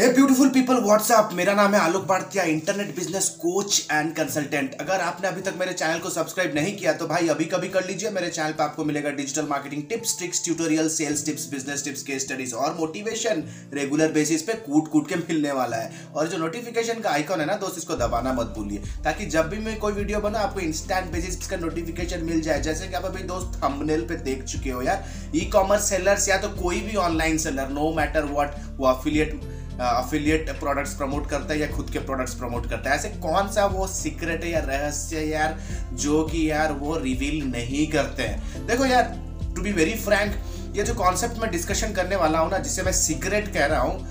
हे beautiful people WhatsApp मेरा नाम है Alok Bhartiya internet business coach and consultant अगर आपने अभी तक मेरे चैनल को सब्सक्राइब नहीं किया तो भाई अभी कभी कर लीजिए। मेरे चैनल पे आपको मिलेगा digital marketing tips tricks tutorial sales tips business tips case studies और मोटिवेशन रेगुलर बेसिस पे कूट कूट के मिलने वाला है। और जो नोटिफिकेशन का आइकॉन है ना, दोस्त, इसको दबाना मत भूलिए। ताकि जब भी मैं कोई वीडियो बना आपको इंस्टेंट बेसिस का नोटिफिकेशन मिल जाए। जैसे कि आप अभी दोस्त थंबनेल पे देख चुके हो यार। ई कॉमर्स सेलर्स या तो कोई भी online seller no matter what वो अफिलिएट अफिलिएट प्रोडक्ट्स प्रमोट करता है या खुद के प्रोडक्ट्स प्रमोट करता है? ऐसे कौन सा वो सीक्रेट है या रहस्य यार जो कि यार वो रिवील नहीं करते हैं? देखो यार टू बी वेरी फ्रैंक ये जो कॉन्सेप्ट मैं डिस्कशन करने वाला हूँ ना, जिसे मैं सीक्रेट कह रहा हूँ,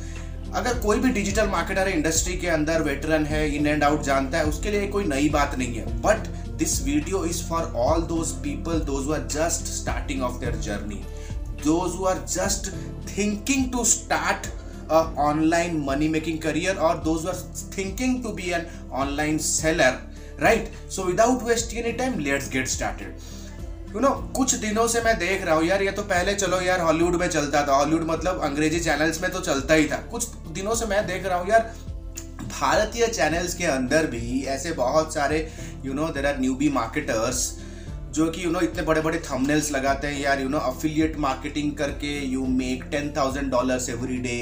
अगर कोई भी डिजिटल मार्केटर है इंडस्ट्री के अंदर वेटरन है इन एंड आउट जानता है, उसके लिए कोई नई बात नहीं है। But this video is for all those people those are just starting of their journey those are just thinking to start money making career or those who are thinking to be an online seller, right? So without wasting any time, let's get started. You know कुछ दिनों से मैं देख रहा हूँ, यार, ये तो पहले चलो यार हॉलीवुड में चलता था। हॉलीवुड मतलब अंग्रेज़ी चैनल्स में तो चलता ही था। कुछ दिनों से मैं देख रहा हूँ, यार, भारतीय चैनल्स के अंदर भी ऐसे बहुत सारे you know there are newbie marketers जो कि यू नो इतने बड़े बड़े थंबनेल्स लगाते हैं यार यू नो अफिलिएट मार्केटिंग करके you make ten thousand dollars every day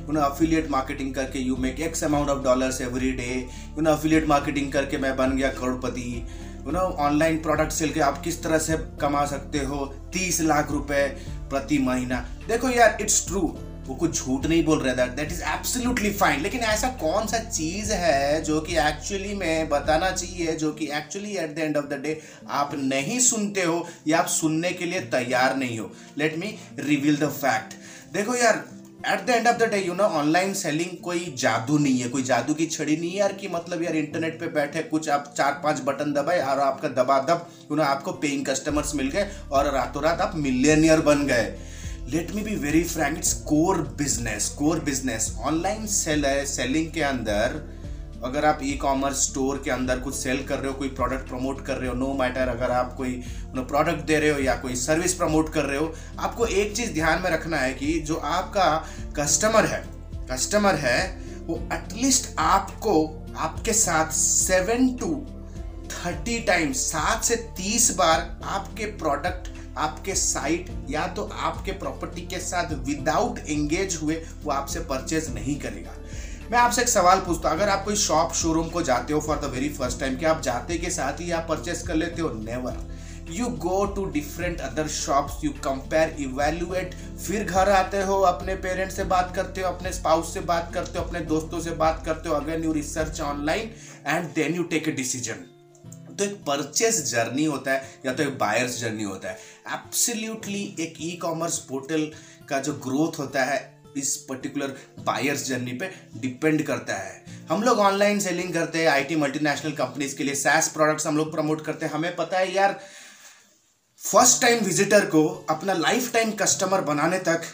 you know affiliate marketing करके you make X amount of dollars every day you know affiliate marketing करके मैं बन गया करोड़पति. You know online product sell के आप किस तरह से कमा सकते हो? तीस लाख रुपए प्रति महीना. देखो यार इट्स ट्रू वो कुछ झूठ नहीं बोल रहा that that is absolutely fine लेकिन ऐसा कौन सा चीज़ है जो कि एक्चुअली में बताना चाहिए, जो कि actually at the end of the day आप नहीं सुनते हो या आप सुनने के लिए तैयार नहीं हो। Let me reveal the fact देखो यार at the end of the day you know online selling कोई जादू नहीं है, कोई जादू की छड़ी नहीं है यार कि मतलब यार इंटरनेट पे बैठे कुछ आप चार पाँच बटन दबाए और आपका दबा दब यू नो आपको पेइंग कस्टमर्स मिल गए और रातों रात आप मिलियनियर बन गए। Let me be very frank it's core business core business online sell है सेलिंग के अंदर, अगर आप ई कॉमर्स स्टोर के अंदर कुछ सेल कर रहे हो, कोई प्रोडक्ट प्रमोट कर रहे हो नो मैटर अगर आप कोई प्रोडक्ट दे रहे हो या कोई सर्विस प्रमोट कर रहे हो, आपको एक चीज़ ध्यान में रखना है कि जो आपका कस्टमर है कस्टमर है, वो एटलीस्ट आपको, आपके साथ सेवन टू थर्टी टाइम्स सात से तीस बार आपके प्रोडक्ट आपके साइट या तो आपके प्रॉपर्टी के साथ विदाउट एंगेज हुए, वो आपसे परचेज नहीं करेगा। मैं आपसे एक सवाल पूछता हूँ, अगर आप कोई शॉप शोरूम को जाते हो for the very first time कि आप जाते के साथ ही आप परचेस कर लेते हो? Never you go to different other shops you compare evaluate फिर घर आते हो, अपने पेरेंट्स से बात करते हो, अपने स्पाउस से बात करते हो, अपने दोस्तों से बात करते हो again you research online and then you take a decision तो एक परचेस जर्नी होता है, या तो एक बायर्स जर्नी होता है। एब्सोल्युटली एक ई कॉमर्स पोर्टल का जो ग्रोथ होता है, इस पर्टिकुलर बायर्स जर्नी पे डिपेंड करता है। हम लोग ऑनलाइन सेलिंग करते हैं आईटी मल्टीनेशनल कंपनीज़ के लिए सैस प्रोडक्ट्स हम लोग प्रमोट करते हैं। हमें पता है यार फ़र्स्ट टाइम विजिटर को अपना लाइफ टाइम कस्टमर बनाने तक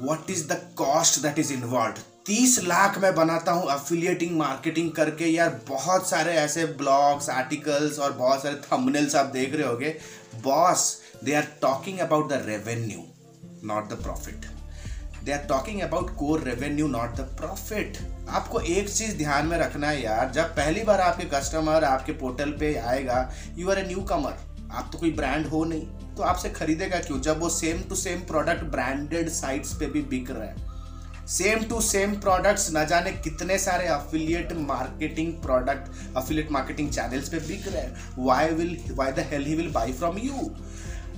what is the cost that is involve तीस लाख मैं बनाता हूँ अफिलिएटिंग मार्केटिंग करके। यार, बहुत सारे ऐसे ब्लॉग्स आर्टिकल्स और बहुत सारे थंबनेल्स आप देख रहे होगे। Boss they are talking about the revenue not the profit they are talking about core revenue not the profit आपको एक चीज़ ध्यान में रखना है यार, जब पहली बार आपके कस्टमर आपके पोर्टल पे आएगा you are a newcomer आप तो कोई ब्रांड हो नहीं तो आपसे खरीदेगा क्यों? जब वो same to same product branded sites पे भी बिक रहा है। सेम टू सेम प्रोडक्ट्स न जाने कितने सारे affiliate marketing product affiliate marketing channels पे बिक रहे हैं। Why will why the hell he will buy from you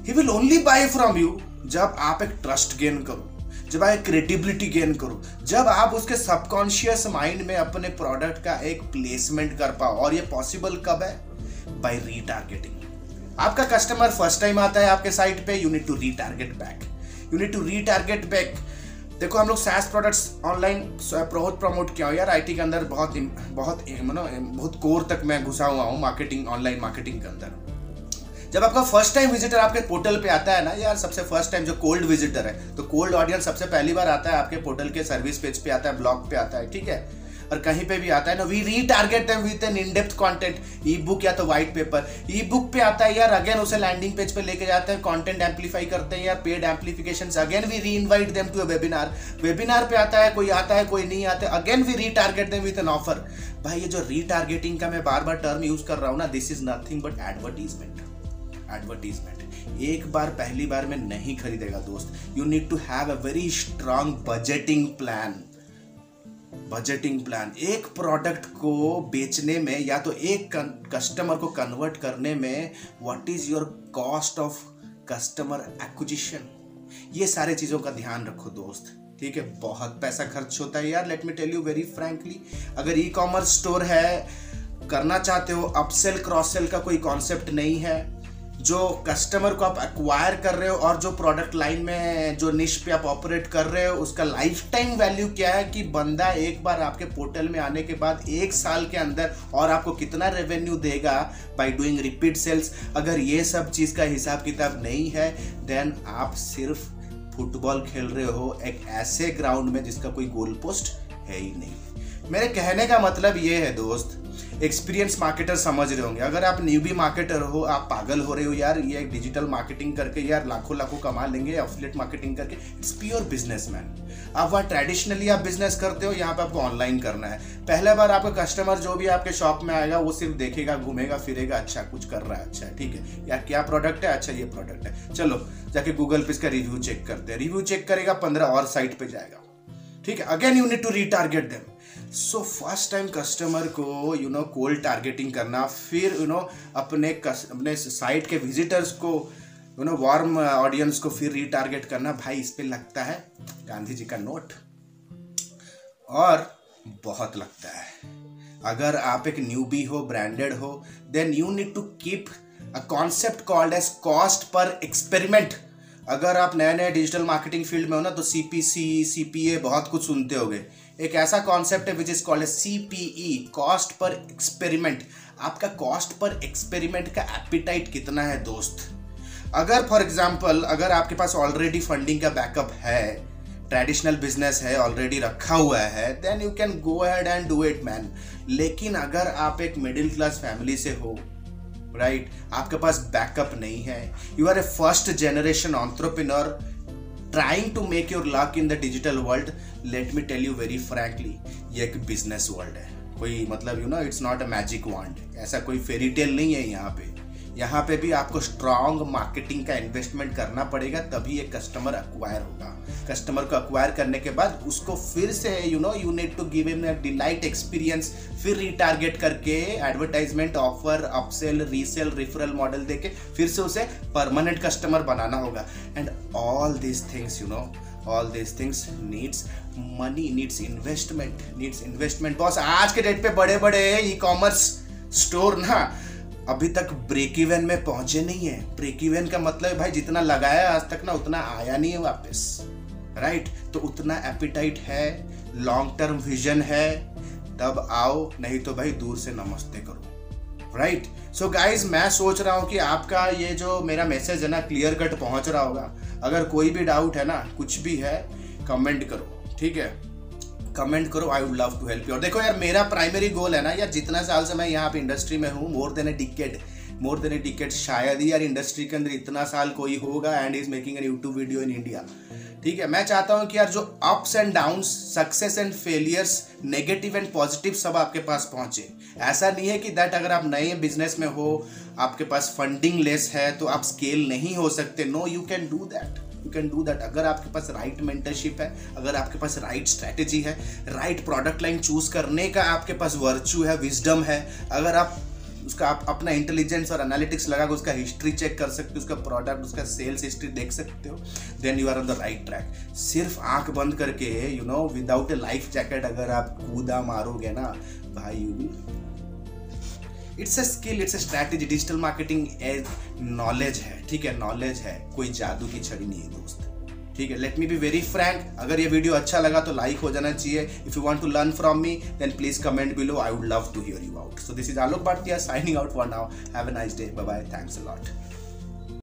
he will only buy from you जब आप एक ट्रस्ट गेन करो, जब आप क्रेडिबिलिटी गेन करो, जब आप उसके सबकॉन्शियस माइंड में अपने प्रोडक्ट का एक प्लेसमेंट कर पाओ। और ये पॉसिबल कब है? बाय रीटारगेटिंग आपका कस्टमर फ़र्स्ट टाइम आता है आपके साइट पे you need to retarget back you need to retarget back देखो, हम लोग सैस प्रोडक्ट्स ऑनलाइन बहुत प्रमोट किया यार। आईटी के अंदर बहुत बहुत मतलब बहुत कोर तक मैं घुसा हुआ हूँ मार्केटिंग ऑनलाइन मार्केटिंग के अंदर। जब आपका फ़र्स्ट टाइम विजिटर आपके पोर्टल पे आता है ना, यार, सबसे फ़र्स्ट टाइम जो कोल्ड विजिटर है तो कोल्ड ऑडियंस सबसे पहली बार आता है आपके पोर्टल के सर्विस पेज पे आता है ब्लॉग पे आता है, ठीक है? और कहीं पे भी आता है ना we retarget them with an in-depth content ebook या तो व्हाइट पेपर ई बुक पे आता है यार अगेन उसे लैंडिंग पेज पे लेके जाते हैं कंटेंट एम्पलीफाई करते हैं या paid amplification again we reinvite them to webinar webinar पे आता है, कोई आता है, कोई नहीं आता again we retarget them with an offer भाई ये जो री टारगेटिंग का मैं बार बार टर्म यूज़ कर रहा हूँ ना this is nothing but advertisement advertisement एक बार, पहली बार में नहीं खरीदेगा, दोस्त. You need to have a very strong budgeting plan budgeting plan एक प्रोडक्ट को बेचने में या तो एक कस्टमर को कन्वर्ट करने में what is your cost of customer acquisition ये सारे चीज़ों का ध्यान रखो दोस्त, ठीक है? बहुत पैसा खर्च होता है यार let me tell you very frankly अगर ई कॉमर्स स्टोर है, करना चाहते हो अपसेल क्रॉस सेल का कोई कॉन्सेप्ट नहीं है जो कस्टमर को आप एक्वायर कर रहे हो और जो प्रोडक्ट लाइन में, जो निश पे आप ऑपरेट कर रहे हो, उसका लाइफ टाइम वैल्यू क्या है कि बंदा एक बार आपके पोर्टल में आने के बाद एक साल के अंदर और आपको कितना रेवेन्यू देगा बाय डूइंग रिपीट सेल्स अगर ये सब चीज़ का हिसाब किताब नहीं है देन आप सिर्फ़ फुटबॉल खेल रहे हो एक ऐसे ग्राउंड में जिसका कोई गोल पोस्ट है ही नहीं। मेरे कहने का मतलब ये है दोस्त एक्सपीरियंस मार्केटर समझ रहे होंगे। अगर आप न्यूबी मार्केटर हो, आप पागल हो रहे हो यार, ये डिजिटल मार्केटिंग करके यार लाखों लाखों कमा लेंगे एफिलेट मार्केटिंग करके। इट्स प्योर बिज़नेस मैन आप वहाँ ट्रेडिशनली आप बिज़नेस करते हो, यहाँ पे आपको ऑनलाइन करना है। पहले बार आपका कस्टमर जो भी आपके शॉप में आएगा, वो सिर्फ़ देखेगा, घूमेगा, फिरेगा अच्छा कुछ कर रहा है अच्छा ठीक है। यार, क्या प्रोडक्ट है? अच्छा ये प्रोडक्ट है। चलो, जाके गूगल पे इसका रिव्यू चेक करते हैं। रिव्यू चेक करेगा, पंद्रह और साइट पे जाएगा। ठीक है? Again you need to retarget them so first time customer को यू नो कोल्ड टारगेटिंग करना फिर यू you नो know, अपने अपने साइट के विजिटर्स को यू नो वार्म ऑडियंस को फिर रीटारगेट करना। भाई इस पर लगता है गांधी जी का नोट और बहुत लगता है। अगर आप एक न्यूबी हो ब्रांडेड हो then you need to keep a concept called as cost per experiment अगर आप नए नए डिजिटल मार्केटिंग फ़ील्ड में हो ना तो C P C C P A बहुत कुछ सुनते होगे। एक ऐसा कॉन्सेप्ट है which is called C P E cost per experiment आपका कॉस्ट पर एक्सपेरिमेंट का एपिटाइट कितना है, दोस्त? अगर फॉर एग्ज़ाम्पल अगर आपके पास ऑलरेडी फंडिंग का बैकअप है ट्रेडिशनल बिज़नेस है ऑलरेडी रखा हुआ है then you can go head and do it man लेकिन अगर आप एक मिडिल क्लास फैमिली से हो राइट right? आपके पास बैकअप नहीं है. You are a first generation entrepreneur trying to make your luck in the digital world let me tell you very frankly ये एक बिज़नेस वर्ल्ड है. कोई मतलब you know it's not a magic wand ऐसा कोई fairy tale नहीं है यहाँ पे. यहाँ पे भी आपको स्ट्रांग मार्केटिंग का इन्वेस्टमेंट करना पड़ेगा, तभी एक कस्टमर अक्वायर होगा. कस्टमर को अक्वायर करने के बाद उसको फिर से you know you need to give him delight experience फिर रिटारगेट करके advertisement offer upsell resell referral model देके फिर से उसे परमानेंट कस्टमर बनाना होगा. And all this things you know all this things needs money needs investment needs investment boss आज के डेट पे बड़े बड़े ई कॉमर्स स्टोर ना अभी तक ब्रेक इवन में पहुँचे नहीं है. ब्रेक इवन का मतलब भाई, जितना लगाया आज तक ना, उतना आया नहीं है वापस. राइट तो उतना एपिटाइट है लॉन्ग टर्म विजन है, तब आओ, नहीं तो भाई दूर से नमस्ते करो। राइट सो गाइज़ मैं सोच रहा हूँ कि आपका ये जो मेरा मैसेज है ना क्लियर कट पहुँच रहा होगा। अगर कोई भी डाउट है ना, कुछ भी है कमेंट करो, ठीक है? कमेंट करो I would love to help you और देखो यार, मेरा प्राइमरी गोल है ना, यार जितना साल से मैं यहाँ पे इंडस्ट्री में हूँ more than a decade more than a decade शायद ही यार इंडस्ट्री के अंदर इतना साल कोई होगा and is making an YouTube video in India ठीक है, मैं चाहता हूँ कि यार जो ups and down success and failures negative and positive सब आपके पास पहुँचे। ऐसा नहीं है कि दैट अगर आप नए बिज़नेस में हो, आपके पास फंडिंग लेस है तो आप स्केल नहीं हो सकते। No you can do that you can do that अगर आपके पास राइट मेंटरशिप है, अगर आपके पास राइट स्ट्रैटेजी है राइट प्रोडक्ट लाइन चूज़ करने का आपके पास वर्च्यू है विजडम है, अगर आप उसका आप अपना इंटेलिजेंस और एनालिटिक्स लगा उसका हिस्ट्री चेक कर सकते हो, उसका प्रोडक्ट उसका सेल्स हिस्ट्री देख सकते हो then you are on the right track सिर्फ़ आँख बंद करके you know without a life jacket अगर आप कूदा मारोगे ना, भाई you will it's a skill it's a strategy digital marketing as knowledge है, ठीक है नॉलेज है, कोई जादू की छड़ी नहीं है, दोस्त. ठीक है let me be very frank अगर ये वीडियो अच्छा लगा तो लाइक हो जाना चाहिए। If you want to learn from me then please comment below I would love to hear you out so this is Alok Bhatia signing out for now have a nice day bye bye thanks a lot